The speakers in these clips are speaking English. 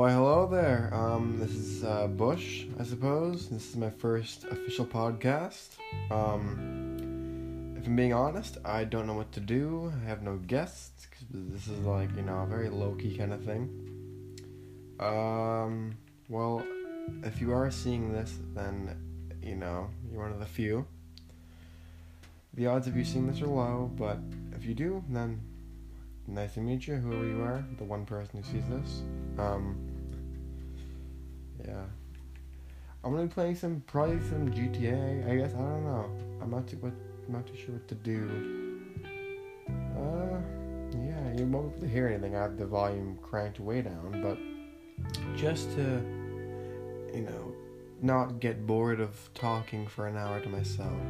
Why, hello there. Um, this is uh, Bush, I suppose. This is my first official podcast. Um, if I'm being honest, I don't know what to do. I have no guests this is like you know a very low key kind of thing. Um, well, if you are seeing this, then you know you're one of the few. The odds of you seeing this are low, but if you do, then nice to meet you, whoever you are, the one person who sees this. Um, yeah. I'm gonna be playing some, probably some GTA. I guess I don't know. I'm not too, what, not too sure what to do. Uh, yeah, you won't be able to hear anything. I have the volume cranked way down, but just to, you know, not get bored of talking for an hour to myself.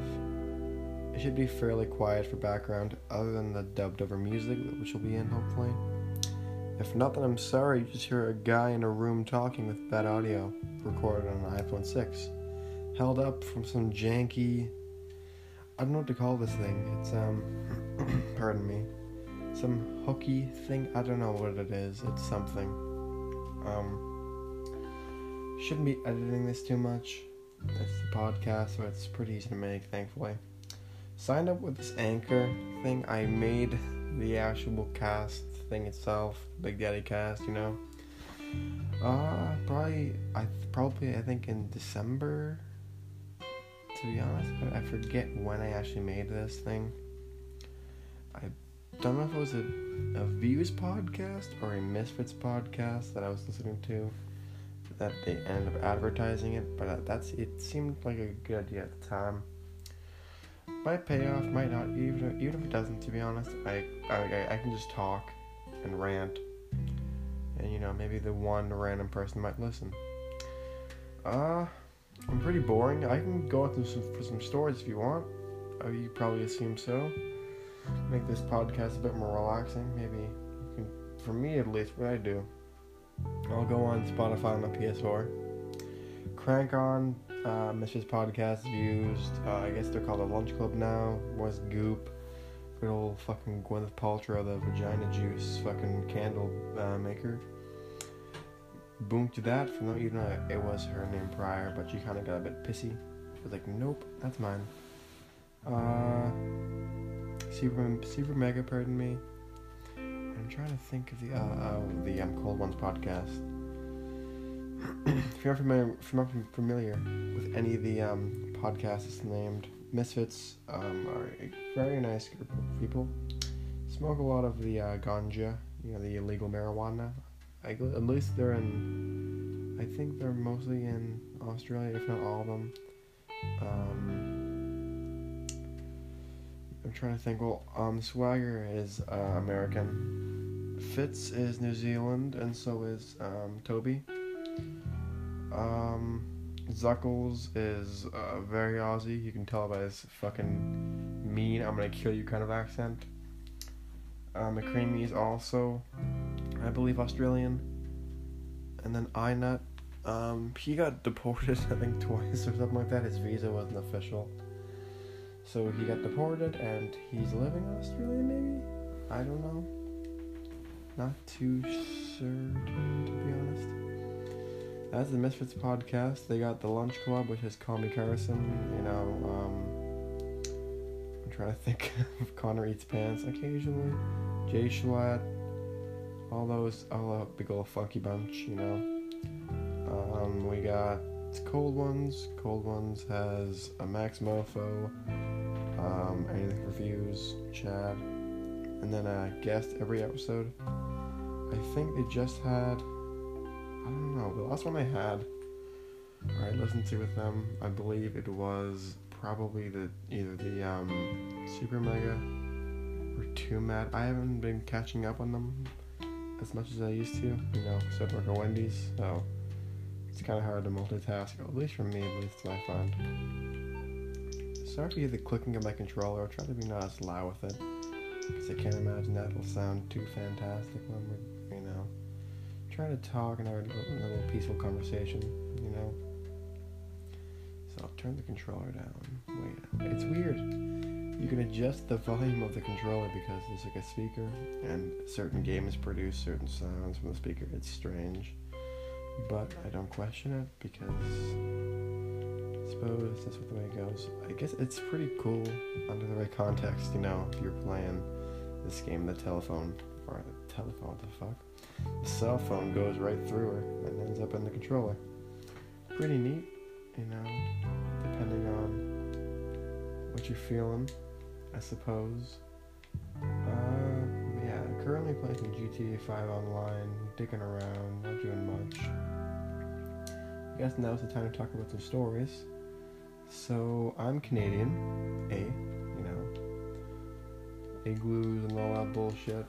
It should be fairly quiet for background, other than the dubbed over music, which will be in hopefully. If not, then I'm sorry, you just hear a guy in a room talking with bad audio, recorded on an iPhone 6, held up from some janky. I don't know what to call this thing. It's, um, pardon me, some hooky thing. I don't know what it is. It's something. Um, shouldn't be editing this too much. It's the podcast, so it's pretty easy to make, thankfully signed up with this anchor thing. I made the actual cast thing itself, Big Daddy Cast, you know. Uh, probably I probably I think in December. To be honest, I forget when I actually made this thing. I don't know if it was a, a Views podcast or a Misfits podcast that I was listening to. That they ended up advertising it, but that's it seemed like a good idea at the time might pay off, might not. Even even if it doesn't, to be honest, I I, I can just talk and rant, and you know maybe the one random person might listen. Uh, I'm pretty boring. I can go out some, for some stories if you want. Uh, you probably assume so. Make this podcast a bit more relaxing. Maybe can, for me at least, what I do. I'll go on Spotify on my PS4, crank on uh, Mrs. Podcast views. Uh, I guess they're called a lunch club now. Was Goop. Good old fucking Gwyneth Paltrow, the vagina juice fucking candle uh, maker. Boom to that, no, even though it was her name prior, but she kind of got a bit pissy. She was like, nope, that's mine. Uh, super, super mega, pardon me. I'm trying to think of the, uh, uh the um, Cold Ones podcast if you're not familiar, if you're not familiar with any of the um, podcasts named Misfits, um, are a very nice group of people. Smoke a lot of the uh, ganja, you know, the illegal marijuana. I, at least they're in. I think they're mostly in Australia, if not all of them. Um, I'm trying to think. Well, um, Swagger is uh, American. Fitz is New Zealand, and so is um, Toby. Um, Zuckles is uh, very Aussie. You can tell by his fucking mean, I'm gonna kill you kind of accent. Uh, McCreamy is also, I believe, Australian. And then Inut, um, he got deported, I think, twice or something like that. His visa wasn't official. So he got deported and he's living in Australia, maybe? I don't know. Not too certain. That's the Misfits podcast. They got the Lunch Club, which Call Me Carson. You know, um, I'm trying to think of Connor Eats Pants occasionally. Jay Schlatt. All those, all a big old funky bunch, you know. Um, we got Cold Ones. Cold Ones has a Max Mofoe, um, Anything4Views, Chad, and then a guest every episode. I think they just had The last one I had, I listened to with them, I believe it was probably the either the um, Super Mega or Too Mad. I haven't been catching up on them as much as I used to. You know, work at Wendy's, so it's kind of hard to multitask. At least for me, at least I find. Sorry for the clicking of my controller. I'll try to be not as loud with it, because I can't imagine that will sound too fantastic when we're trying to talk and have a, little peaceful conversation, you know. So I'll turn the controller down. Wait, it's weird. You can adjust the volume of the controller because there's like a speaker, and certain games produce certain sounds from the speaker. It's strange. but I don't question it because I suppose that's what the way it goes. I guess it's pretty cool under the right context, you know, if you're playing this game, the telephone, or the telephone, what the fuck? The cell phone goes right through her and ends up in the controller. Pretty neat, you know, depending on what you're feeling, I suppose. Uh, yeah, currently playing GTA 5 online, digging around, not doing much. I guess now's the time to talk about some stories. So, I'm Canadian, A, you know, igloos and all that bullshit.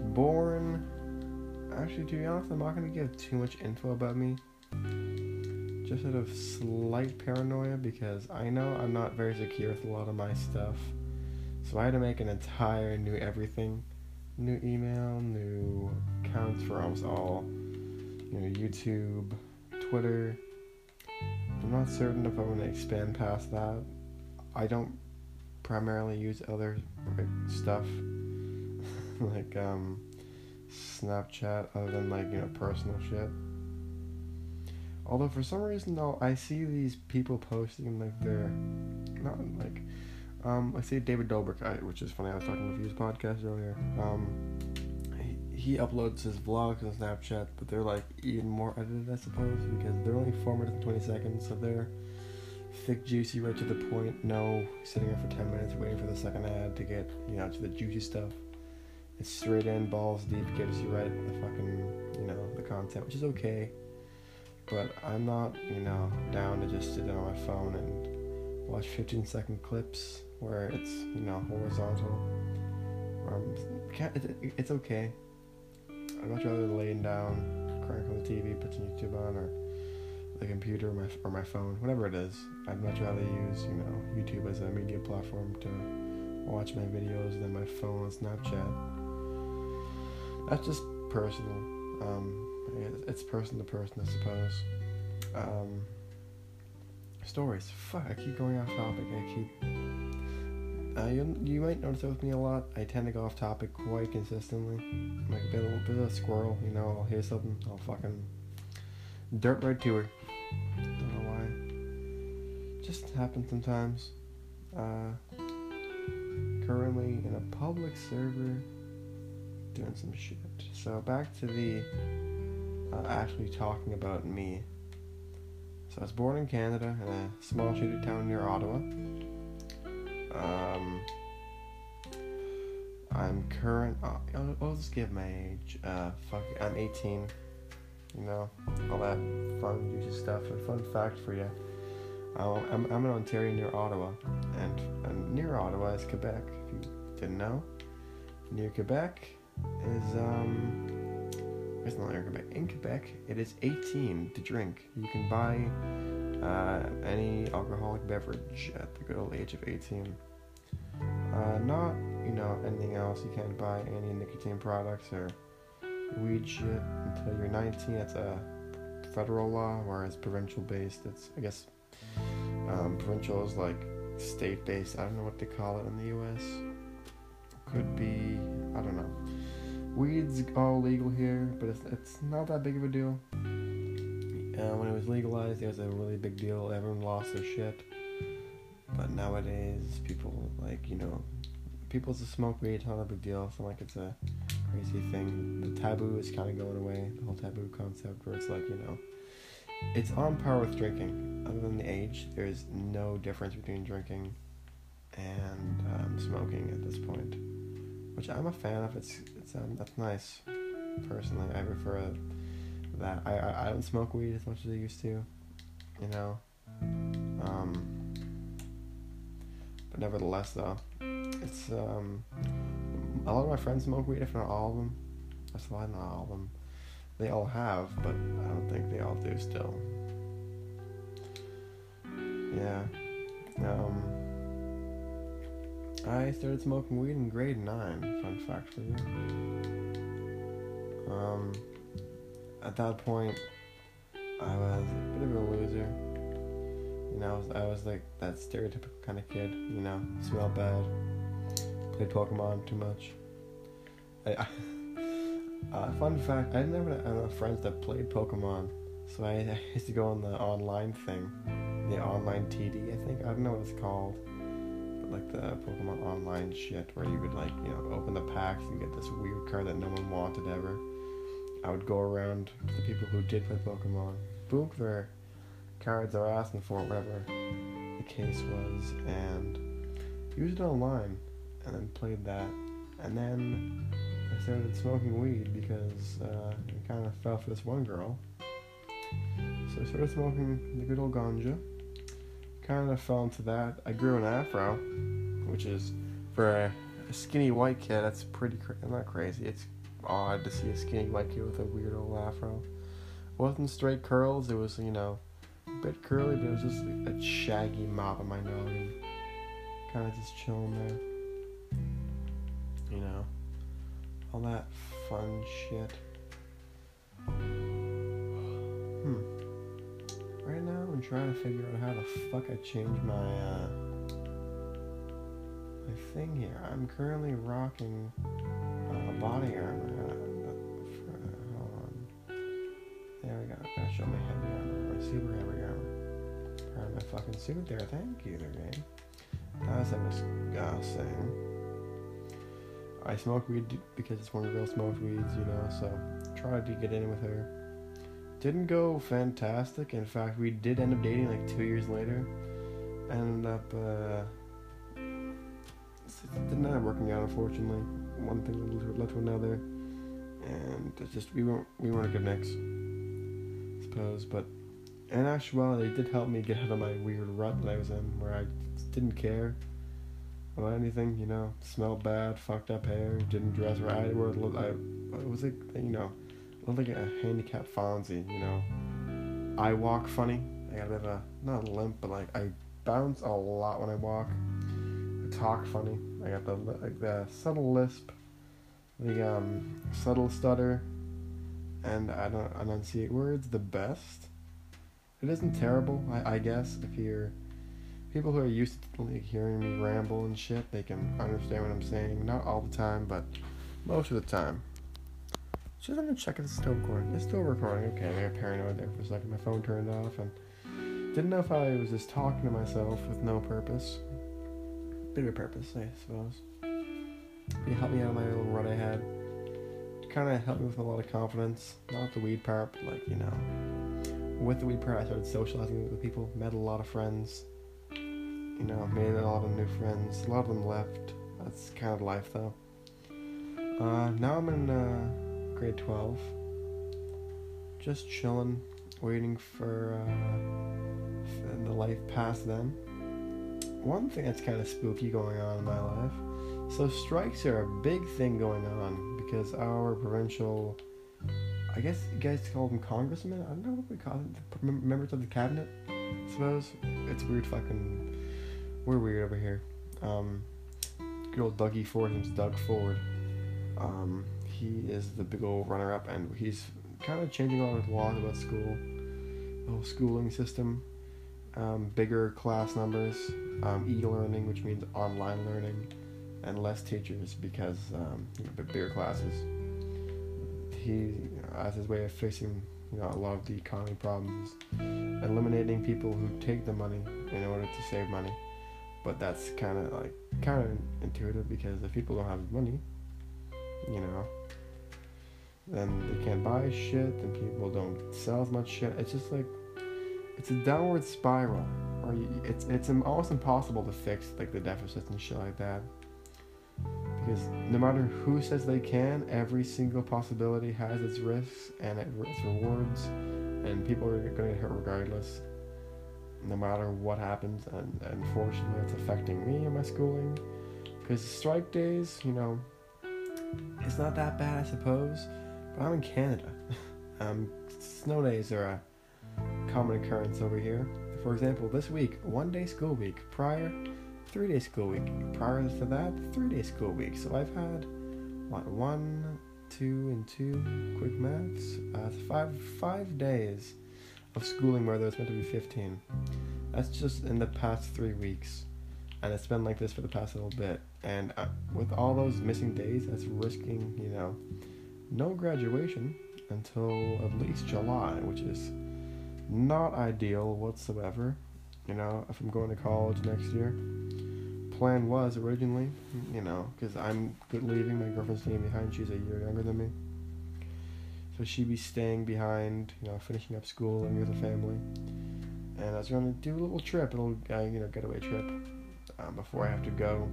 Born. Actually, to be honest, I'm not gonna give too much info about me. Just out of slight paranoia because I know I'm not very secure with a lot of my stuff. So I had to make an entire new everything. New email, new accounts for almost all. You know, YouTube, Twitter. I'm not certain if I'm going to expand past that. I don't primarily use other stuff like um, Snapchat other than like you know personal shit. Although for some reason though, I see these people posting like they're not like um, I see David Dobrik, I, which is funny. I was talking with his podcast earlier. Um, he, he uploads his vlogs on Snapchat, but they're like even more edited, I suppose, because they're only four minutes and twenty seconds, so they're thick, juicy, right to the point. No sitting there for ten minutes waiting for the second ad to get you know to the juicy stuff. It's straight in, balls deep, gives you right the fucking you know the content, which is okay. But I'm not you know down to just sit on my phone and watch 15 second clips where it's you know horizontal. Um, it's okay. I'd much rather laying down, crank on the TV, put some YouTube on, or the computer, or my or my phone, whatever it is. I'd much rather use you know YouTube as a media platform to watch my videos than my phone and Snapchat. That's just personal. Um, it's person to person, I suppose. Um, stories. Fuck, I keep going off topic. I keep uh, you, you might notice with me a lot. I tend to go off topic quite consistently. I'm like a bit, a bit of a squirrel, you know. I'll hear something, I'll fucking dirt right to her. Don't know why. Just happens sometimes. Uh, currently in a public server, doing some shit. So back to the uh, actually talking about me. So I was born in Canada in a small shitty town near Ottawa. Um, I'm current. Uh, I'll, I'll, just give my age. Uh, fuck. I'm 18. You know, all that fun, juicy stuff. A fun fact for you. Um, I'm, I'm in Ontario near Ottawa, and, and near Ottawa is Quebec. If you didn't know, near Quebec is um. It's not near Quebec. In Quebec, it is 18 to drink. You can buy uh, any alcoholic beverage at the good old age of 18. Uh, not, you know, anything else. You can't buy any nicotine products or weed shit until you're 19. It's a federal law, whereas provincial based, it's, I guess, um, provincial is like state based. I don't know what they call it in the US. Could be, I don't know. Weed's all legal here, but it's, it's not that big of a deal. Uh, when it was legalized, it was a really big deal. Everyone lost their shit. But nowadays, people like you know, people to smoke weed. It's not a big deal. It's not like it's a crazy thing. The taboo is kind of going away. The whole taboo concept, where it's like you know, it's on par with drinking. Other than the age, there's no difference between drinking and um, smoking at this point, which I'm a fan of. It's it's um, that's nice. Personally, I prefer that. I, I, I don't smoke weed as much as I used to, you know. Um, but nevertheless, though, it's um, a lot of my friends smoke weed, if not all of them. That's why not all of them. They all have, but I don't think they all do still. Yeah. Um, I started smoking weed in grade nine. Fun fact for you. Um, at that point, I was a bit of a loser. You know, I was, I was like that stereotypical kind of kid. You know, smelled bad, played Pokemon too much. I, I, Uh, fun fact: I have enough friends that played Pokemon, so I, I used to go on the online thing, the online TD. I think I don't know what it's called, like the Pokemon online shit, where you would like you know open the packs and get this weird card that no one wanted ever. I would go around to the people who did play Pokemon, book their cards they're asking for, whatever the case was, and used it online, and then played that, and then I started smoking weed because uh, I kind of fell for this one girl. So I started smoking the good old ganja. Kind of fell into that. I grew an afro, which is for a, a skinny white kid. That's pretty cra- not crazy. It's odd to see a skinny white kid with a weird old afro. It wasn't straight curls. It was you know a bit curly, but it was just a shaggy mop on my nose. Kind of just chilling there. You know all that fun shit. Hmm. Right now, I'm trying to figure out how the fuck I change my uh, my thing here. I'm currently rocking uh, body armor. Uh, hold on. There we go. I show my heavy armor, my super heavy armor. Part of my fucking suit there. Thank you, there, game. Uh, saying. I smoke weed because it's one of the girl smokes weeds, you know, so tried to get in with her. Didn't go fantastic. In fact, we did end up dating like two years later. Ended up, uh, didn't end up working out, unfortunately. One thing led to another, and it's just we weren't we weren't a good mix, I suppose. But in actuality, it did help me get out of my weird rut that I was in, where I didn't care about anything, you know, smelled bad, fucked up hair, didn't dress right. I, I, was like, you know, like a handicapped Fonzie, you know. I walk funny. I got a bit of a, not a limp, but like I bounce a lot when I walk. I talk funny. I got the like the subtle lisp, the um, subtle stutter, and I don't enunciate words the best. It isn't terrible, I, I guess, if you're people who are used to like, hearing me ramble and shit, they can understand what I'm saying. Not all the time, but most of the time. Just let me check if it's still recording. It's still recording. Okay, I got paranoid there for a second. My phone turned off and didn't know if I was just talking to myself with no purpose. Bit of a purpose, I suppose. It helped me out of my little rut I had. Kind of helped me with a lot of confidence. Not the weed part, but like, you know. With the weed part, I started socializing with people, met a lot of friends, you know, made a lot of new friends. A lot of them left. That's kind of life, though. Uh, now I'm in uh, grade 12. Just chilling, waiting for, uh, for the life past then. One thing that's kind of spooky going on in my life. So strikes are a big thing going on because our provincial, I guess you guys call them congressmen. I don't know what we call them, members of the cabinet. I suppose it's weird fucking we're weird over here. Um, good old Dougie Ford, name's Doug Ford. Um, he is the big old runner up, and he's kind of changing all the laws about school, the whole schooling system, um, bigger class numbers, um, e learning, which means online learning, and less teachers because um, you know, bigger classes. He, you know, as his way of fixing you know, a lot of the economy problems, eliminating people who take the money in order to save money but that's kind of like kind of intuitive because if people don't have money, you know, then they can't buy shit, and people don't sell as much shit. It's just like it's a downward spiral, or you, it's it's almost impossible to fix like the deficits and shit like that. Because no matter who says they can, every single possibility has its risks and its rewards, and people are going to get hurt regardless no matter what happens, and, unfortunately, it's affecting me and my schooling. Because strike days, you know, it's not that bad, I suppose, but I'm in Canada. um, snow days are a common occurrence over here. For example, this week, one day school week. Prior, three day school week. Prior to that, three day school week. So I've had, what, one, two, and two, quick maths, uh, five, five days of schooling where there's meant to be 15. That's just in the past three weeks. And it's been like this for the past little bit. And uh, with all those missing days, that's risking, you know, no graduation until at least July, which is not ideal whatsoever. You know, if I'm going to college next year, plan was originally, you know, because I'm leaving, my girlfriend's staying behind. She's a year younger than me, so she'd be staying behind, you know, finishing up school and with the family. And I was going to do a little trip, a little, uh, you know, getaway trip um, before I have to go.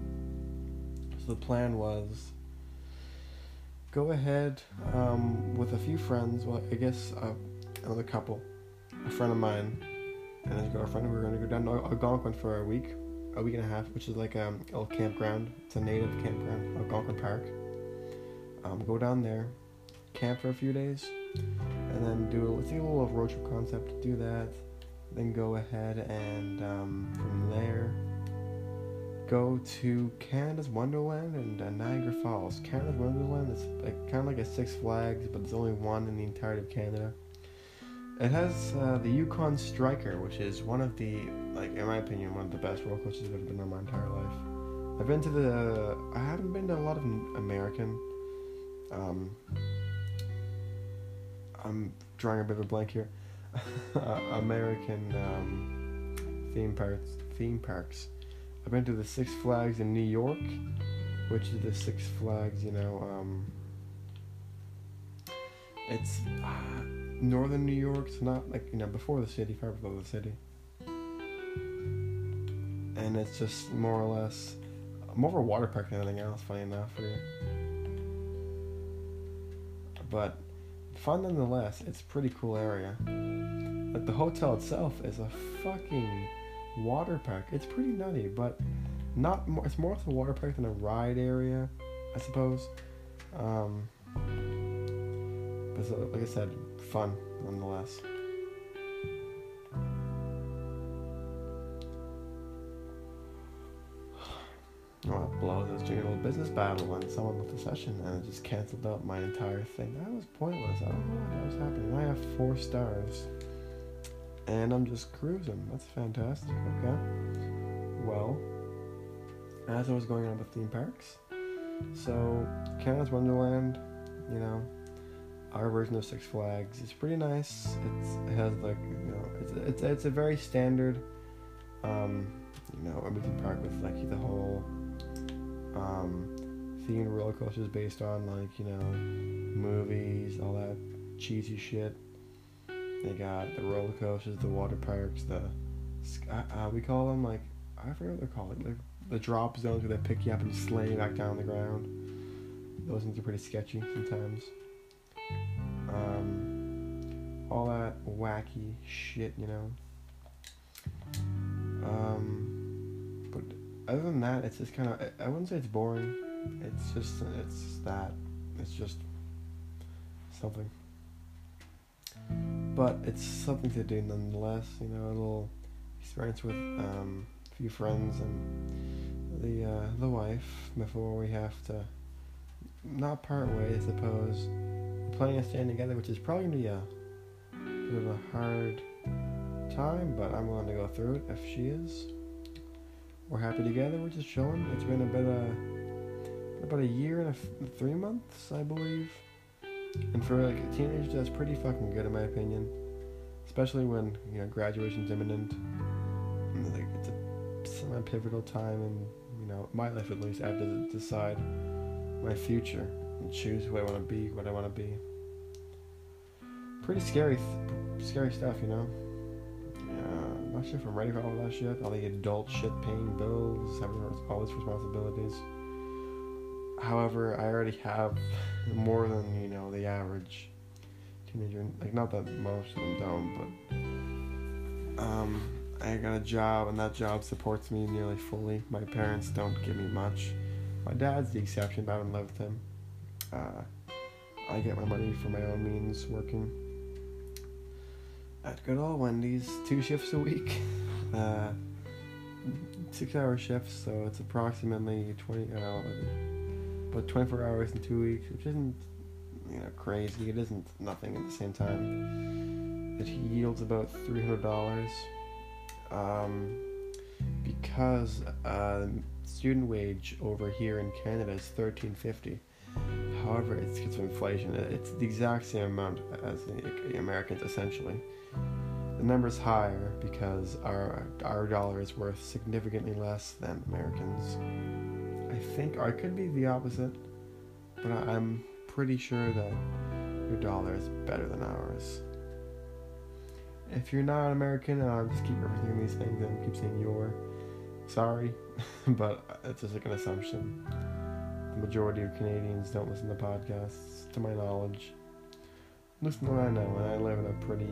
So the plan was go ahead um, with a few friends. Well, I guess uh, another couple, a friend of mine and his girlfriend. We are going to go down to Algonquin for a week, a week and a half, which is like um, a little campground. It's a native campground, Algonquin Park. Um, go down there, camp for a few days, and then do a, let's do a little road trip concept. Do that, then go ahead and um, from there go to Canada's Wonderland and uh, Niagara Falls. Canada's Wonderland is like, kind of like a Six Flags, but there's only one in the entirety of Canada. It has uh, the Yukon Striker, which is one of the, like, in my opinion, one of the best roller coasters I've ever been on my entire life. I've been to the, I haven't been to a lot of American, um, I'm drawing a bit of a blank here, American um, theme parks. Theme parks. I've been to the Six Flags in New York, which is the Six Flags, you know, um, it's uh, northern New York. It's not like you know before the city, far below the city, and it's just more or less more of a water park than anything else. Funny enough, you. But fun nonetheless. It's a pretty cool area. Like the hotel itself is a fucking water park. It's pretty nutty, but not more. It's more of a water park than a ride area, I suppose. Um, but so, like I said, fun nonetheless. I was doing a little business battle and someone left the session and it just canceled out my entire thing. That was pointless. I don't know what was happening. I have four stars and I'm just cruising. That's fantastic. Okay. Well, as I was going on with theme parks, so Canada's Wonderland, you know, our version of Six Flags is pretty nice. It's, it has like you know, it's it's it's a very standard, um, you know, amusement park with like the whole um, themed roller coasters based on like you know, movies, all that cheesy shit. They got the roller coasters, the water parks, the uh, uh, we call them like I forget what they're called, like the drop zones where they pick you up and slam you back down on the ground. Those things are pretty sketchy sometimes. Um, all that wacky shit, you know. Um, but other than that, it's just kind of I wouldn't say it's boring. It's just it's that it's just something but it's something to do nonetheless. You know, a little experience with um, a few friends and the uh, the wife before we have to not part ways. I suppose we're planning on staying together, which is probably gonna be a bit of a hard time, but I'm willing to go through it if she is. We're happy together. We're just chilling. It's been a bit of about a year and a f- three months, I believe. And for like a teenager, that's pretty fucking good in my opinion. Especially when you know graduation's imminent. And like it's a semi pivotal time in you know my life at least. I have to decide my future and choose who I want to be, what I want to be. Pretty scary, th- scary stuff, you know. I'm not sure if I'm ready for all that shit. All the adult shit, paying bills, having all these responsibilities. However, I already have more than you know the average teenager. Like not that most of them don't, but um, I got a job and that job supports me nearly fully. My parents don't give me much. My dad's the exception, but I don't live with him. Uh, I get my money from my own means working at good old Wendy's, two shifts a week. Uh, six hour shifts, so it's approximately 20, uh, but 24 hours in two weeks, which isn't you know crazy. It isn't nothing at the same time. It yields about three hundred dollars. Um, because uh, student wage over here in Canada is thirteen fifty. However, it's because of inflation. It's the exact same amount as the Americans, essentially. The number is higher because our our dollar is worth significantly less than Americans. I think I could be the opposite, but I'm pretty sure that your dollar is better than ours. If you're not an American, I'll just keep referencing these things and keep saying you're sorry, but it's just like an assumption. The majority of Canadians don't listen to podcasts, to my knowledge. Listen to what I know, and I live in a pretty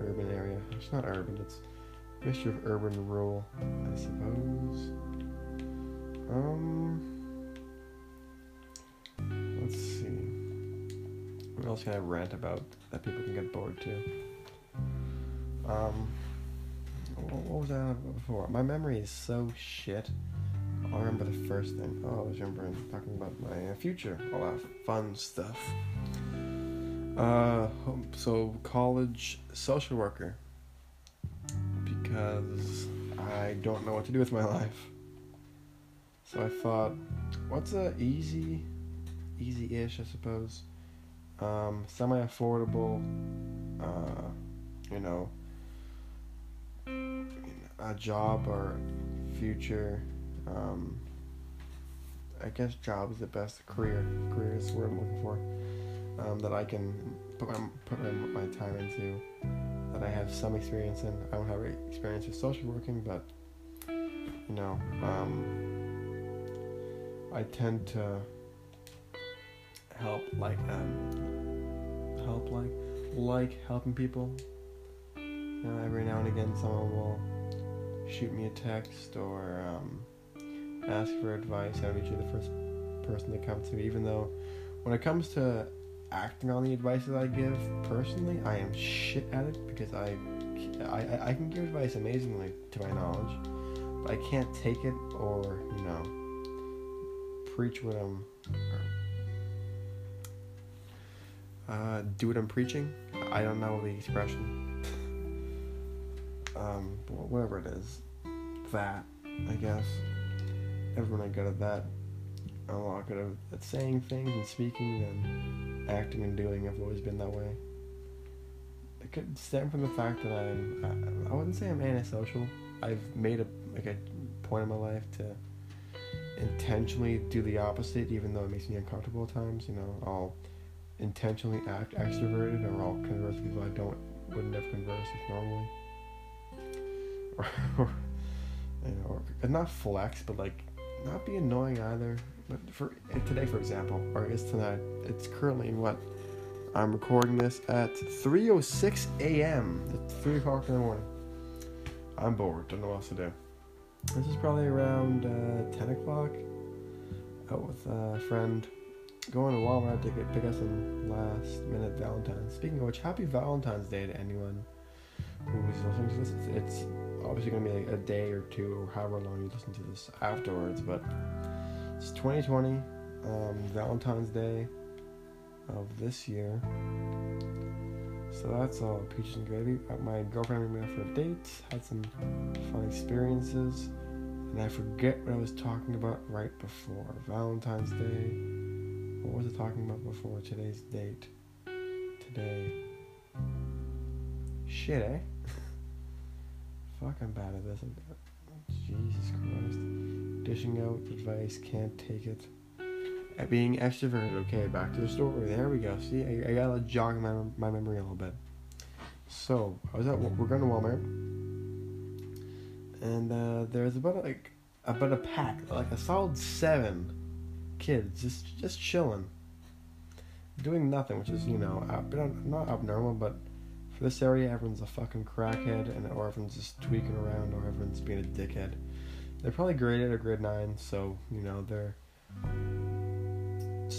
urban area. It's not urban, it's a mixture of urban and rural, I suppose. Um, let's see. What else can I rant about that people can get bored too? Um, what was that before? My memory is so shit. I remember the first thing. Oh, I was remembering talking about my future, all that fun stuff. Uh, so college social worker because I don't know what to do with my life. So I thought, what's a easy, easy-ish, I suppose, um, semi-affordable, uh, you know, a job or future. Um, I guess job is the best career. Career is what I'm looking for. Um, that I can put my put my, time into. That I have some experience in. I don't have experience with social working, but you know, um, I tend to help like um, help like like helping people. Every now and again, someone will shoot me a text or um, ask for advice. I'm usually the first person to come to me, even though when it comes to acting on the advice that I give personally, I am shit at it because I, I, I can give advice amazingly to my knowledge, but I can't take it or, you know, preach what I'm, uh, do what I'm preaching. I don't know the expression. um, whatever it is, that I guess everyone I good at that. I'm a lot good at saying things and speaking and acting and doing. I've always been that way. It could stem from the fact that I'm. I, I wouldn't say I'm antisocial. I've made a like a point in my life to intentionally do the opposite, even though it makes me uncomfortable at times. You know, I'll intentionally act extroverted, or I'll converse with people I don't wouldn't have conversed with normally. Or, or you know, or, not flex, but like not be annoying either. But for today, for example, or I guess tonight, it's currently what I'm recording this at 3:06 a.m. It's three o'clock in the morning. I'm bored. Don't know what else to do. This is probably around uh, 10 o'clock. Out with a friend, going to Walmart to get pick up some last minute Valentine's. Speaking of which, happy Valentine's Day to anyone who's listening to this. It's, it's obviously going to be like a day or two or however long you listen to this afterwards, but it's 2020, um, Valentine's Day of this year. So that's all peaches and gravy. My girlfriend and me out for a date, had some fun experiences, and I forget what I was talking about right before Valentine's Day. What was I talking about before today's date? Today. Shit, eh? Fuck, I'm bad at this. I'm. Jesus Christ. Dishing out advice, can't take it. At being extroverted, okay, back to the story. There we go. See, I, I gotta jog my, my memory a little bit. So, I was at, we're going to Walmart. And uh, there's about like about a pack, like a solid seven kids, just just chilling, doing nothing, which is you know not abnormal, but for this area, everyone's a fucking crackhead, and or everyone's just tweaking around, or everyone's being a dickhead. They're probably graded or grade nine, so you know they're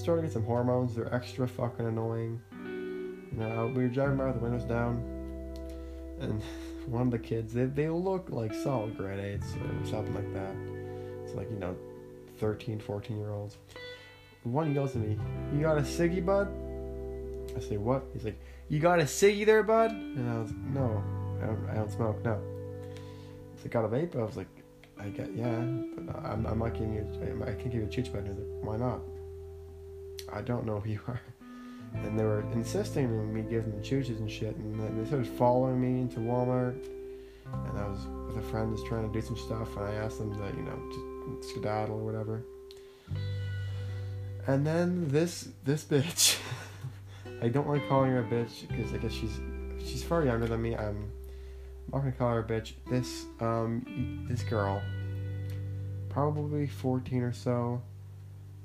starting to get some hormones. They're extra fucking annoying. You know, we were driving by with the windows down, and one of the kids, they they look like solid grade eights or something like that. It's like you know, 13, 14 year olds. One yells at me, "You got a ciggy, bud?" I say, "What?" He's like, you got a ciggy there, bud? And I was like, no, I don't, I don't smoke. No. He's like, got a vape? I was like, I get yeah, but I'm, I'm not giving you. I can't give you a cheech bud. He's like, why not? I don't know who you are. And they were insisting on me giving them chooches and shit. And they started following me into Walmart. And I was with a friend just trying to do some stuff. And I asked them to, you know, just skedaddle or whatever. And then this this bitch, I don't like calling her a bitch because I guess she's she's far younger than me. I'm not gonna call her a bitch. This um this girl, probably 14 or so,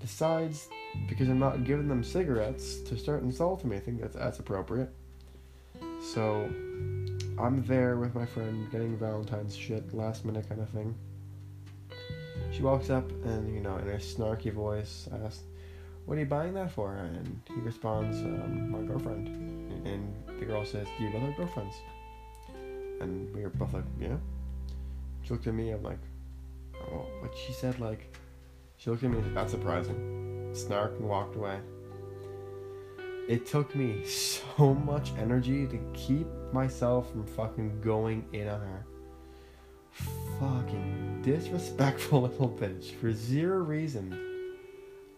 decides because I'm not giving them cigarettes to start insulting me. I think that's that's appropriate. So I'm there with my friend getting Valentine's shit, last minute kind of thing. She walks up and you know in a snarky voice asks, "What are you buying that for?" And he responds, um, "My girlfriend." And the girl says, "Do you both have girlfriends?" And we were both like, "Yeah." She looked at me. I'm like, "Oh," but she said like, she looked at me. That's surprising. Snarked and walked away. It took me so much energy to keep myself from fucking going in on her. Fucking disrespectful little bitch for zero reason.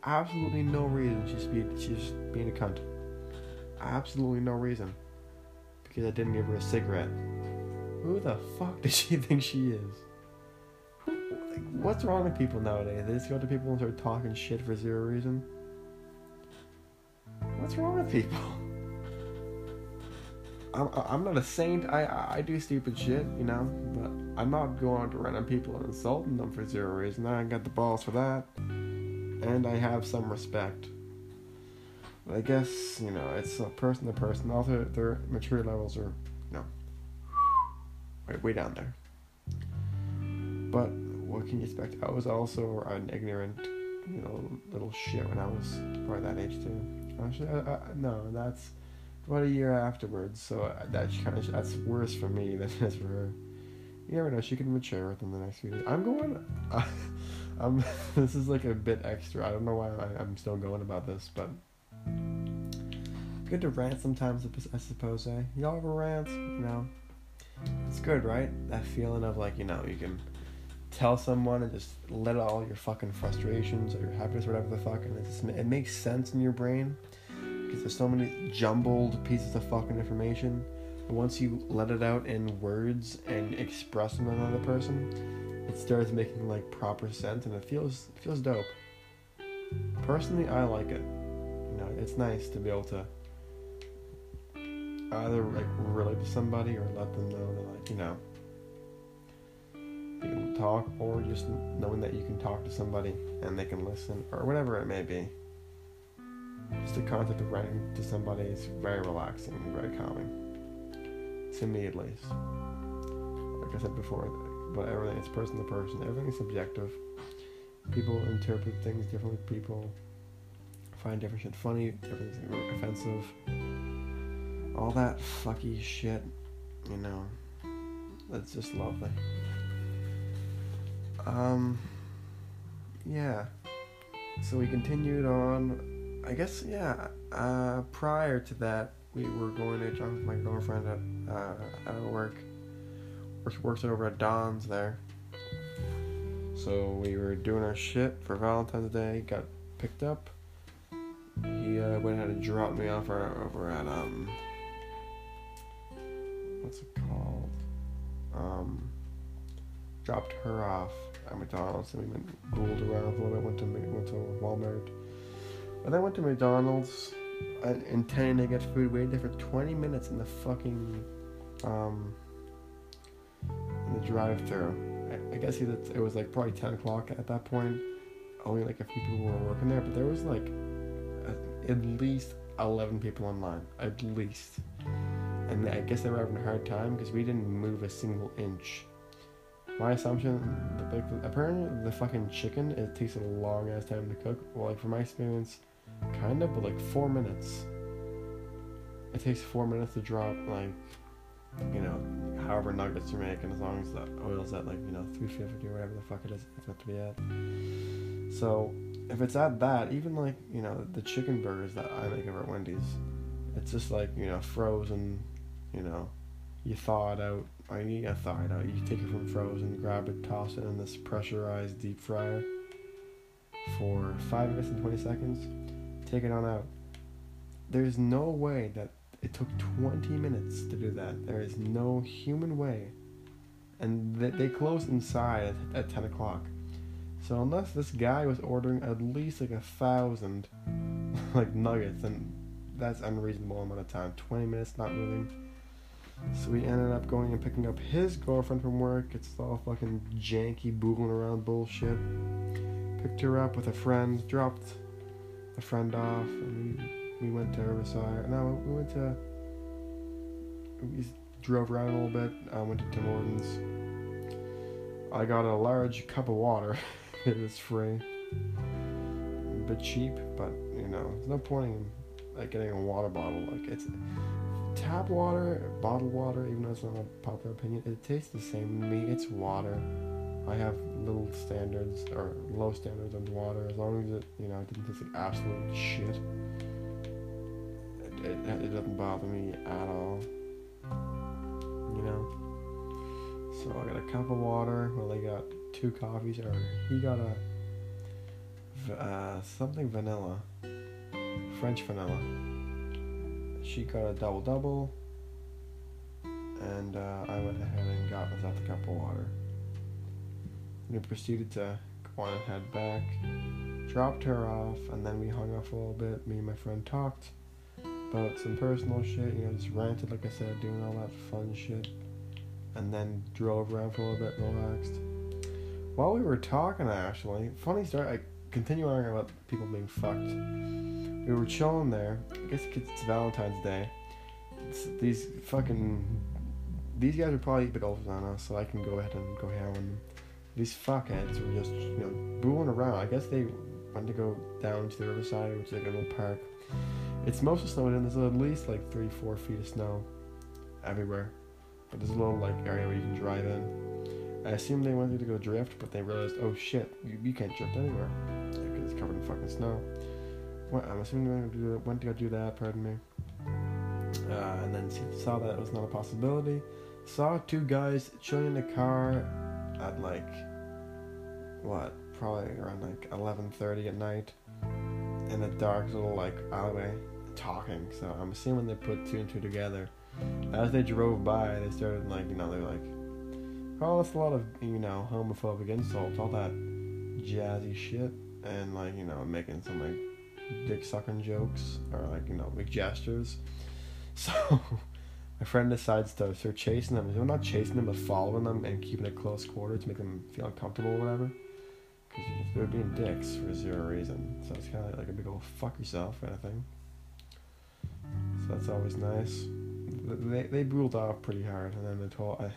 Absolutely no reason. She's she's being a cunt. Absolutely no reason. Because I didn't give her a cigarette. Who the fuck does she think she is? Like, what's wrong with people nowadays? They just go to people and start talking shit for zero reason. What's wrong with people? I'm, I'm not a saint. I I do stupid shit, you know, but I'm not going to random people and insulting them for zero reason. I got the balls for that, and I have some respect. But I guess you know it's a person to person. Their their maturity levels are, you know, way way down there. But what can you expect? I was also an ignorant, you know, little shit when I was probably that age too. Actually, I, I, no, that's about a year afterwards. So that's kind of that's worse for me than it is for her. You never know; she can mature within the next few Days. I'm going. Uh, I'm. this is like a bit extra. I don't know why I, I'm still going about this, but good to rant sometimes. I suppose. Eh? Y'all ever rant? You know, it's good, right? That feeling of like you know you can tell someone and just let out all your fucking frustrations or your happiness, or whatever the fuck, and it just it makes sense in your brain because there's so many jumbled pieces of fucking information. But once you let it out in words and express them to another person, it starts making like proper sense, and it feels it feels dope. Personally, I like it. You know, it's nice to be able to either like relate to somebody or let them know that like you know you can talk or just knowing that you can talk to somebody and they can listen or whatever it may be. Just the concept of writing to somebody is very relaxing and very calming. To me at least. Like i said before but everything is person to person everything is subjective. People interpret things differently. People find different shit funny different things offensive. All that fucky shit you know. That's just lovely um, yeah. So we continued on. I guess yeah. Uh, prior to that, we were going to jump with my girlfriend at uh, at work. Works works over at Don's there. So we were doing our shit for Valentine's Day. Got picked up. He uh, went ahead and dropped me off over at um. What's it called? Um. Dropped her off at McDonald's and we went rolled around a little bit. Went to went to Walmart, and then went to McDonald's, intending to get food. Waited there for 20 minutes in the fucking um in the drive-through. I, I guess it was like probably 10 o'clock at that point. Only like a few people were working there, but there was like a, at least 11 people online, at least. And I guess they were having a hard time because we didn't move a single inch my assumption, like apparently the fucking chicken it takes a long ass time to cook. Well, like from my experience, kind of, but like four minutes. It takes four minutes to drop like, you know, however nuggets you make, and as long as the oil's at like you know 350 or whatever the fuck it is it's meant to be at. So if it's at that, even like you know the chicken burgers that I make over at Wendy's, it's just like you know frozen, you know, you thaw it out I need a thaw it out. You take it from frozen, grab it, toss it in this pressurized deep fryer for 5 minutes and 20 seconds. take it on out. There's no way that it took 20 minutes to do that. There is no human way. And they, they closed inside at, at 10 o'clock. So unless this guy was ordering at least like a thousand like nuggets, then that's unreasonable amount of time. 20 minutes, not moving. So we ended up going and picking up his girlfriend from work. It's all fucking janky, boogling around bullshit. Picked her up with a friend, dropped a friend off, and we, we went to Riverside. No, we went to. We drove around a little bit. I went to Tim Hortons. I got a large cup of water. it was free. A bit cheap, but you know, there's no point in like getting a water bottle. Like it's tap water, bottled water, even though it's not a popular opinion, it tastes the same to me. It's water. I have little standards or low standards on water as long as it, you know, it doesn't taste like absolute shit. It, it, it doesn't bother me at all. You know. So I got a cup of water. Well, I got two coffees, or he got a uh, something vanilla, French vanilla she got a double double, and uh, I went ahead and got myself a cup of water. We proceeded to go on and head back, dropped her off, and then we hung off a little bit. Me and my friend talked about some personal shit, you know, just ranted, like I said, doing all that fun shit, and then drove around for a little bit, relaxed. While we were talking, actually, funny story, I continue on about people being fucked we were chilling there. I guess it's Valentine's Day. It's these fucking these guys are probably a bit older than us, so I can go ahead and go ham on. These fuckheads were just you know booing around. I guess they wanted to go down to the riverside, which is like a little park. It's mostly snowed in. There's at least like three, four feet of snow everywhere, but there's a little like area where you can drive in. I assumed they wanted to go drift, but they realized, oh shit, you, you can't drift anywhere because it's covered in fucking snow. I'm assuming to, do, went to go do that, pardon me. Uh, and then saw that it was not a possibility. Saw two guys chilling in the car at like, what, probably around like 11.30 at night in a dark little like alleyway talking. So I'm assuming they put two and two together. As they drove by, they started like, you know, they're like, oh, it's a lot of, you know, homophobic insults, all that jazzy shit. And like, you know, making some like dick sucking jokes or like you know big gestures. So my friend decides to start chasing them. We're not chasing them, but following them and keeping it close quarter to make them feel uncomfortable or whatever. Because they're being dicks for zero reason. So it's kind of like a big old fuck yourself kind of thing. So that's always nice. They they ruled off pretty hard, and then they told I.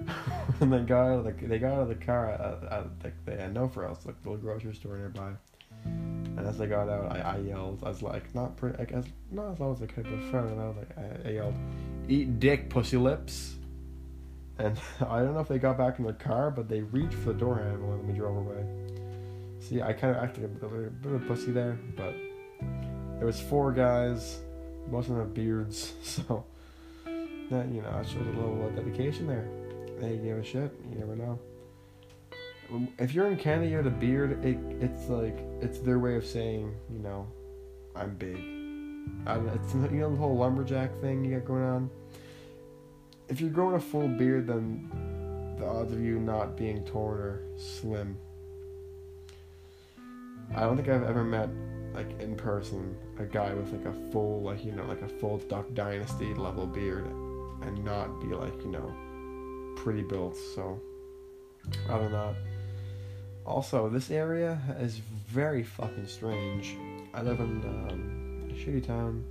and they got out of the they got out of the car at, at, at they had no for else like the little grocery store nearby. And as I got out, I, I yelled. I was like, not pretty, like, as not as loud as I could, but fair enough. Like, I, I yelled, "Eat dick, pussy lips!" And I don't know if they got back in the car, but they reached for the door handle and we drove away. See, I kind of acted a bit, a bit of a pussy there, but there was four guys, most of them have beards, so that you know, I showed a little uh, dedication there. They gave a shit. You never know if you're in Canada, you have a beard. It, it's like it's their way of saying, you know, I'm big. I don't it's you know the whole lumberjack thing you got going on. If you're growing a full beard, then the odds of you not being torn are slim. I don't think I've ever met like in person a guy with like a full like you know like a full Duck Dynasty level beard and not be like you know pretty built. So other than that. Also, this area is very fucking strange. I live in um, a shitty town,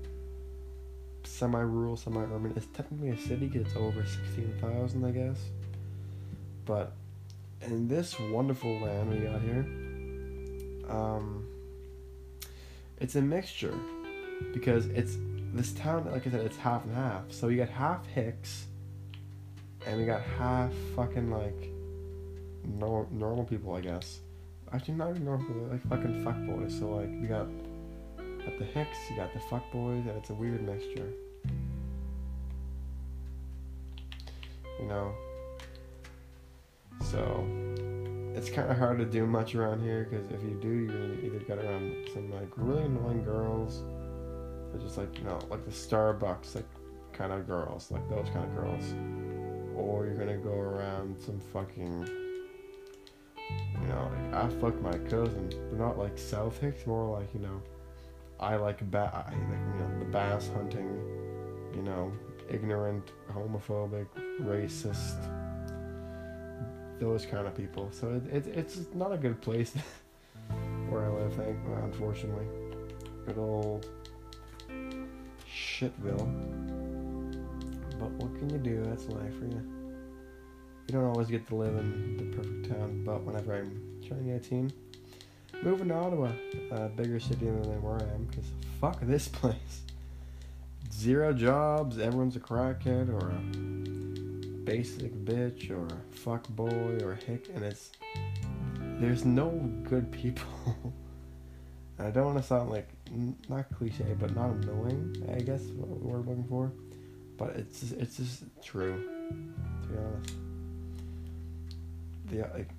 semi-rural, semi-urban. It's technically a city because it's over sixteen thousand, I guess. But in this wonderful land we got here, um, it's a mixture because it's this town. Like I said, it's half and half. So you got half Hicks, and we got half fucking like no, normal people, I guess. Actually, not even normal people, like fucking fuckboys. So, like, you got at the Hicks, you got the fuckboys, and it's a weird mixture. You know? So, it's kind of hard to do much around here because if you do, gonna either get around some like really annoying girls, or just like you know like the Starbucks like kind of girls, like those kind of girls, or you're gonna go around some fucking you know like I fucked my cousin. They're not like South Hicks, more like you know I like ba- I like you know the bass hunting, you know ignorant, homophobic, racist those kind of people. So it, it, it's not a good place where I live, thank, unfortunately. Good old shitville. But what can you do? That's life for you. You don't always get to live in the perfect town, but whenever I'm turning 18, moving to Ottawa, a bigger city than where I am, because fuck this place. Zero jobs, everyone's a crackhead or a basic bitch or a fuck boy or a hick, and it's there's no good people. I don't want to sound like not cliche, but not annoying. I guess what we're looking for, but it's it's just true. To be honest, the like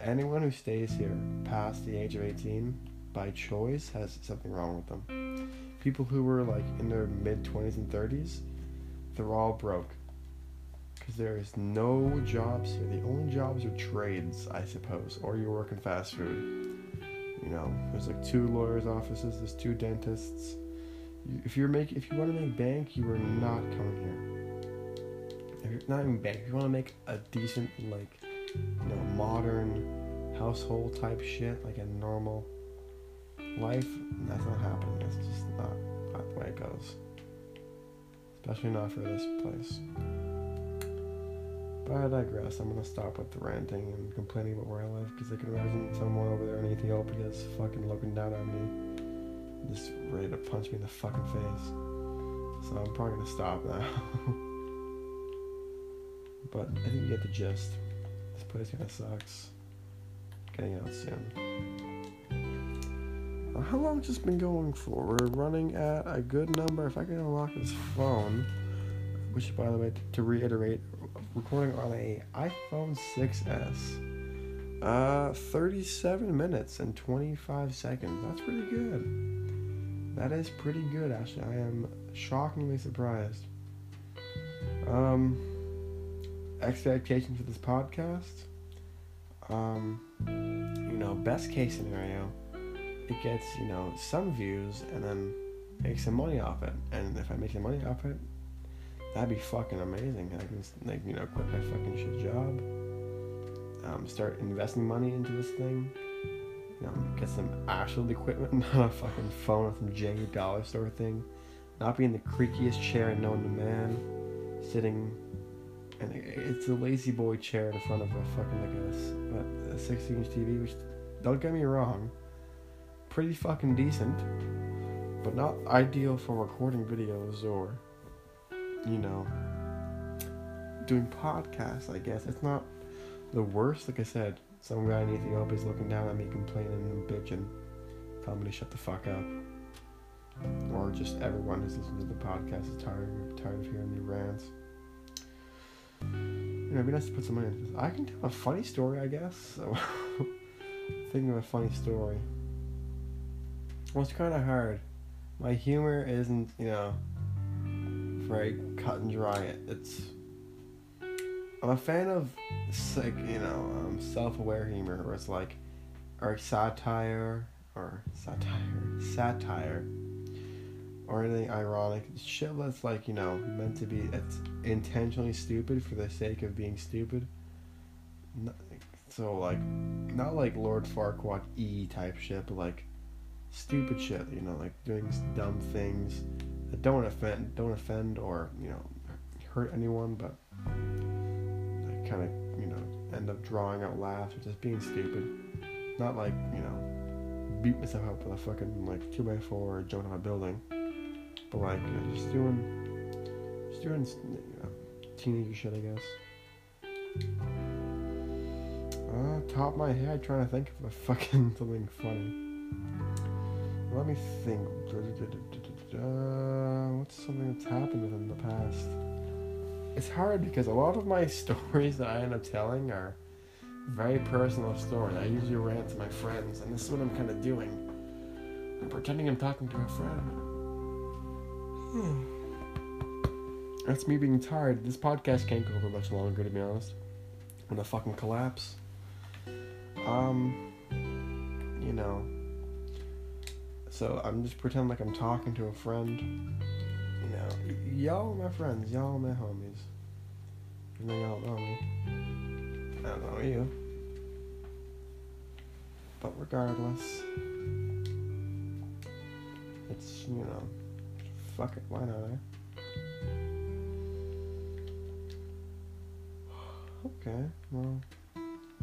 anyone who stays here past the age of 18 by choice has something wrong with them. People who were like in their mid 20s and 30s, they're all broke because there is no jobs here. The only jobs are trades, I suppose, or you work in fast food. You know, there's like two lawyers' offices, there's two dentists. If you're make, if you want to make bank, you are not coming here. If you're not even bank, if you want to make a decent, like, you know, modern household type shit, like a normal life, that's not happening. That's just not, not the way it goes. Especially not for this place. But I digress. I'm gonna stop with the ranting and complaining about where I live because I can imagine someone over there in Ethiopia is fucking looking down at me, just ready to punch me in the fucking face. So I'm probably gonna stop now. but I think you get the gist. This place kinda sucks. Getting out soon. How long has this been going for? We're running at a good number. If I can unlock this phone, which by the way, to reiterate, recording on a iPhone 6s. Uh, 37 minutes and 25 seconds. That's pretty good. That is pretty good, actually. I am shockingly surprised. Um, expectations for this podcast. Um, you know, best case scenario, it gets you know some views and then make some money off it. And if I make some money off it, that'd be fucking amazing. I can like you know quit my fucking shit job, um, start investing money into this thing, you know, get some actual equipment, not a fucking phone or some janky dollar store thing, not be in the creakiest chair known to man, sitting. And it's a lazy boy chair in front of a fucking like a, a 60 inch TV, which don't get me wrong, pretty fucking decent, but not ideal for recording videos or you know, doing podcasts, I guess. It's not the worst. Like I said, some guy in Ethiopia is looking down at me complaining and bitching, telling me to shut the fuck up. Or just everyone who's listening to the podcast is tired, tired of hearing me rants. You know, it'd be nice to put some money into this. I can tell a funny story, I guess. So, thinking of a funny story. Well, it's kind of hard. My humor isn't, you know, very cut and dry. It's I'm a fan of like you know um, self-aware humor where it's like or satire or satire satire or anything ironic. Shit that's like you know meant to be it's intentionally stupid for the sake of being stupid. So like not like lord farquaad e type shit but like stupid shit you know like doing dumb things that don't offend don't offend or you know hurt anyone, but kind of you know end up drawing out laughs or just being stupid. Not like you know beat myself up with a fucking like two by four or jump on a building, like just doing just doing you teenager shit, I guess. Uh, top of my head, trying to think of a fucking something funny. Let me think. Uh, what's something that's happened within the past? It's hard because a lot of my stories that I end up telling are very personal stories. I usually rant to my friends, and this is what I'm kind of doing. I'm pretending I'm talking to a friend. That's me being tired. This podcast can't go for much longer, to be honest. I'm gonna fucking collapse. Um, you know. So I'm just pretending like I'm talking to a friend. You know, y- y'all are my friends, y'all are my homies. You know, y'all know me. I don't know you. But regardless, it's, you know, fuck it, why not, eh? Okay, well,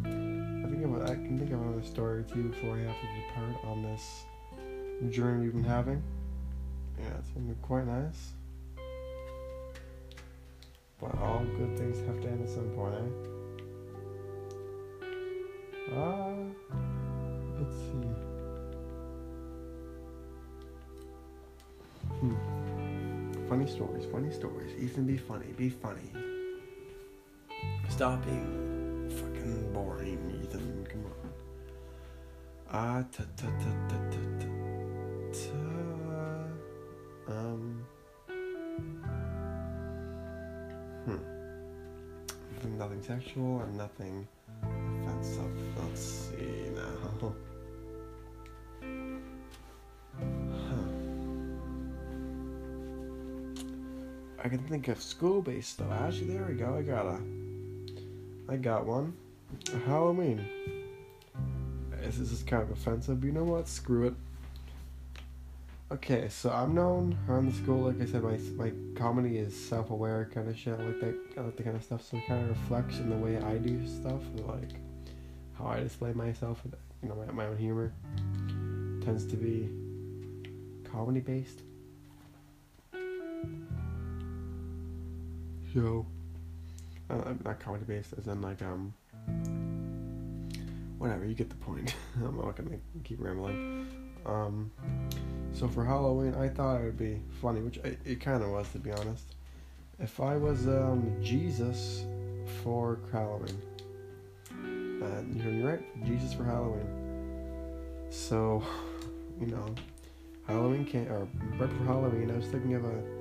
I think I can think of another story or two before I have to depart on this journey we've been having. Yeah, it's been quite nice. But all good things have to end at some point, eh? Ah, let's see. Hmm. Funny stories, funny stories. Ethan, be funny, be funny. Stop being fucking boring, Ethan. Come on. Ah, ta ta ta ta ta ta. ta. Um. Hmm. Nothing, sexual and nothing offensive. Let's see now. I can think of school-based stuff. Actually, there we go. I got a. I got one. Halloween. This is kind of offensive, but you know what? Screw it. Okay, so I'm known around the school, like I said, my my comedy is self-aware kind of shit. I like that, like that kind of stuff. So it kind of reflects in the way I do stuff, like how I display myself. You know, my, my own humor tends to be comedy based. So, uh, not comedy based, as in like um, whatever. You get the point. I'm not gonna keep rambling. Um, so for Halloween, I thought it would be funny, which it, it kind of was, to be honest. If I was um Jesus for Halloween, uh, you heard me right? Jesus for Halloween. So, you know, Halloween can't or right for Halloween. I was thinking of a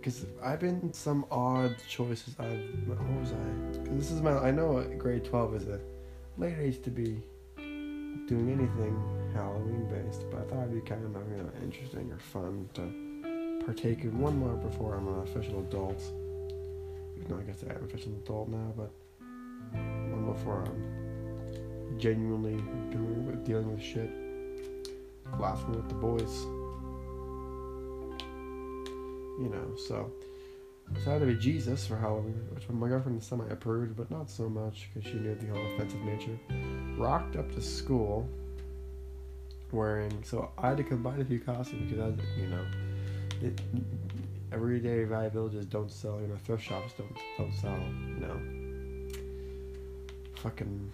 because I've been some odd choices. I've what was I? this is my. I know grade twelve is a late age to be doing anything Halloween based, but I thought it'd be kind of you know interesting or fun to partake in one more before I'm an official adult. Even though I guess I'm an official adult now, but one before I'm genuinely doing dealing with shit, laughing with the boys. You know, so decided to be Jesus for Halloween, which my girlfriend semi approved, but not so much because she knew the whole offensive nature. Rocked up to school wearing, so I had to combine a few costumes because I, you know, it, everyday value villages don't sell, you know, thrift shops don't don't sell, you know, fucking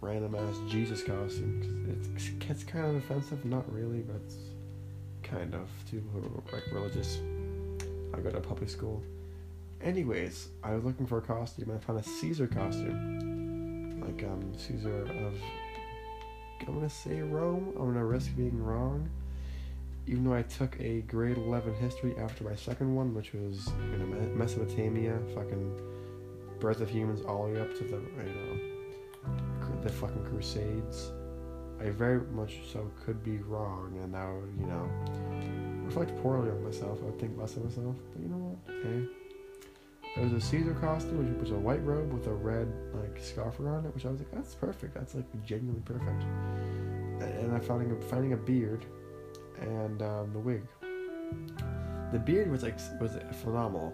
random ass Jesus costume. It's, it gets kind of offensive, not really, but it's kind of to like religious. I go to public school. Anyways, I was looking for a costume. And I found a Caesar costume, like um Caesar of. I'm gonna say Rome. I'm gonna risk being wrong, even though I took a grade 11 history after my second one, which was you know Mesopotamia, fucking birth of humans, all the way up to the you know the fucking Crusades. I very much so could be wrong, and that would you know reflect poorly on myself. I would think less of myself. But you know what? Okay. It was a Caesar costume, which was a white robe with a red like scarf around it, which I was like, that's perfect. That's like genuinely perfect. And- And I found a, finding a beard, and um, the wig. The beard was like was phenomenal,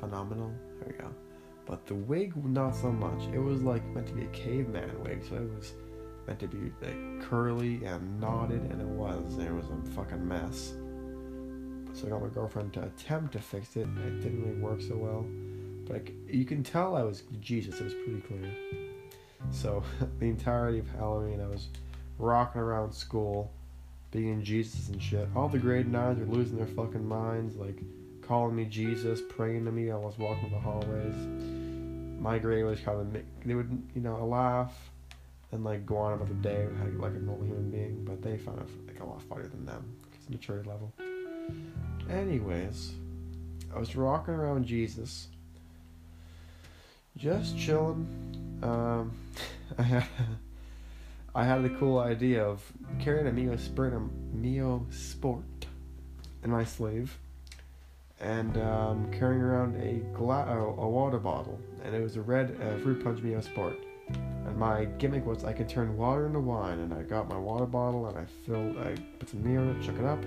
phenomenal. There we go. But the wig, not so much. It was like meant to be a caveman wig, so it was meant to be like curly and knotted, and it was. It was a fucking mess. So I got my girlfriend to attempt to fix it. and It didn't really work so well, but like, you can tell I was Jesus. It was pretty clear. So the entirety of Halloween, I was rocking around school, being Jesus and shit. All the grade nines were losing their fucking minds, like calling me Jesus, praying to me. I was walking the hallways. my grade was kind of they would you know laugh and like go on about the day like a normal human being, but they found it like a lot funnier than them because maturity level. Anyways, I was rocking around Jesus, just chilling. Um, I had I had the cool idea of carrying a Mio Sport, a Mio Sport in my sleeve, and um, carrying around a, gla- a water bottle, and it was a red uh, fruit punch Mio Sport. And my gimmick was I could turn water into wine, and I got my water bottle and I filled, I put some Mio in it, shook it up.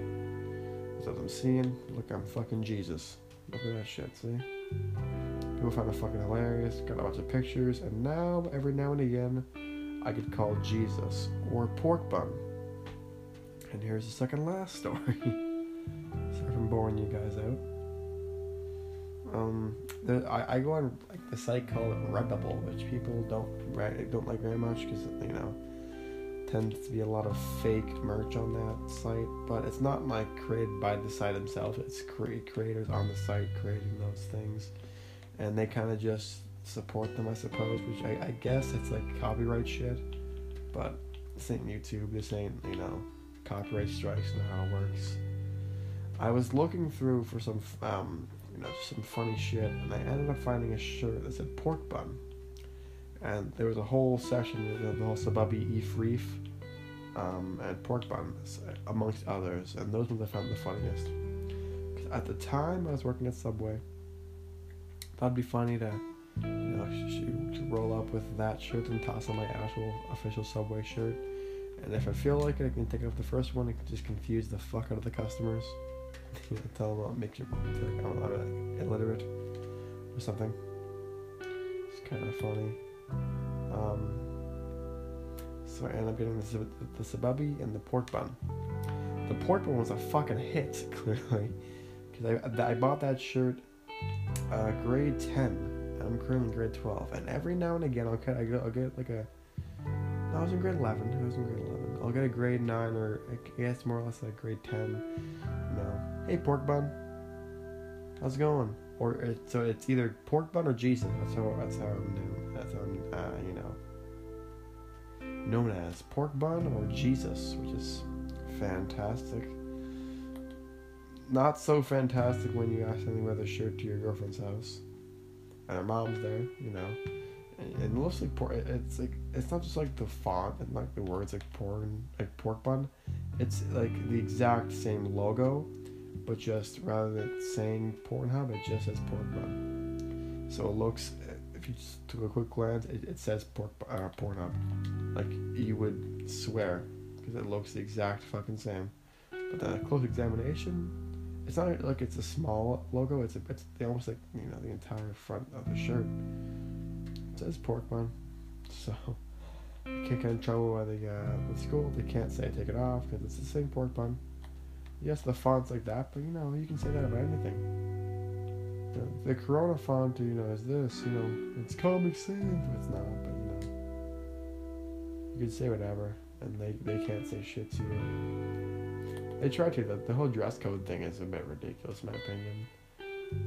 What I'm seeing. Look, I'm fucking Jesus. Look at that shit, see? People find it fucking hilarious, got a bunch of pictures, and now, every now and again, I get called Jesus or pork bun. And here's the second last story. Sorry if I'm boring you guys out. Um, there, I, I go on like the site called Redbubble, which people don't don't like very much because you know tends to be a lot of fake merch on that site. But it's not like created by the site themselves. It's cre- creators on the site creating those things, and they kind of just support them, I suppose. Which I, I guess it's like copyright shit, but this ain't YouTube. This ain't you know copyright strikes and how it works. I was looking through for some um, you know, some funny shit. And I ended up finding a shirt that said pork bun. And there was a whole session of the whole Sababi Eef Reef um, and pork buns, amongst others. And those ones I found the funniest. At the time, I was working at Subway. Thought it'd be funny to, you know, to roll up with that shirt and toss on my actual official Subway shirt. And if I feel like it, I can take off the first one. Can just confuse the fuck out of the customers. you know, tell them I'll make you feel like I'm, I'm illiterate or something. It's kind of funny. Um, so I ended up getting the, the, sababi and the pork bun. The pork bun was a fucking hit, clearly, because I I bought that shirt uh, grade ten. I'm currently in grade twelve, and every now and again I'll get I'll get like a. No, I was in grade eleven. I was in grade eleven. I'll get a grade nine or I guess more or less like grade ten. No, hey pork bun, how's it going? Or it, so it's either pork bun or Jesus. That's how that's how I'm new. That's I'm, uh, you know known as pork bun or Jesus, which is fantastic. Not so fantastic when you accidentally wear the shirt to your girlfriend's house, and her mom's there, you know. And it looks like pork. It's like it's not just like the font and like the words like pork like pork bun. It's like the exact same logo, but just rather than saying Pornhub, it just says pork bun. So it looks, you just took a quick glance, it, it says pork uh, Pornhub, like you would swear, because it looks the exact fucking same. But then a close examination, it's not like it's a small logo. It's a, it's almost like you know the entire front of the shirt. It says pork bun, so you can't get in trouble by the, uh, the school. They can't say take it off because it's the same pork bun. Yes, the font's like that, but you know you can say that about anything. The, the Corona font, you know, is this. You know, it's Comic Sans, it's not. But you know, you can say whatever, and they they can't say shit to you. They try to. The, the whole dress code thing is a bit ridiculous, in my opinion.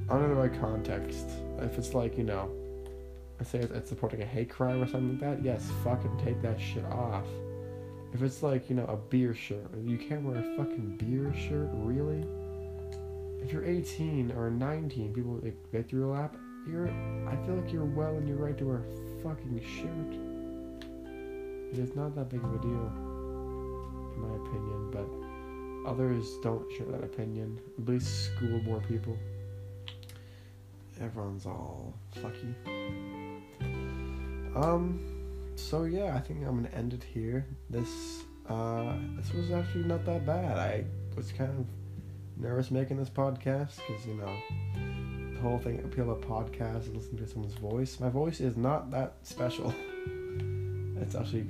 Under the right context, if it's like you know I say it's supporting a hate crime or something like that, yes, fucking take that shit off. If it's like, you know, a beer shirt, you can't wear a fucking beer shirt, really? If you're 18 or 19, people like, get through your lap, you're, I feel like you're well in your right to wear a fucking shirt. It is not that big of a deal, in my opinion, but others don't share that opinion. At least school more people. Everyone's all fucky. Um, so yeah, I think I'm gonna end it here. This uh, this was actually not that bad. I was kind of nervous making this podcast because you know the whole thing appeal of podcast and listening to someone's voice. My voice is not that special. It's actually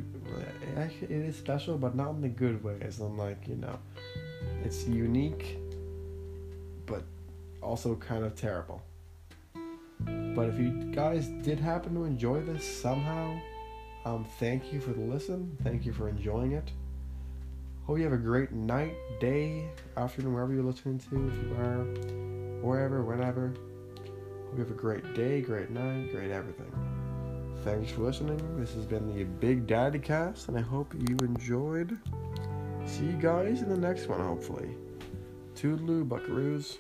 it is special, but not in the good way. As I'm like you know, it's unique, but also kind of terrible. But if you guys did happen to enjoy this somehow, um, thank you for the listen. Thank you for enjoying it. Hope you have a great night, day, afternoon, wherever you're listening to, if you are, wherever, whenever. Hope you have a great day, great night, great everything. Thanks for listening. This has been the Big Daddy Cast, and I hope you enjoyed. See you guys in the next one, hopefully. Toodaloo, buckaroos.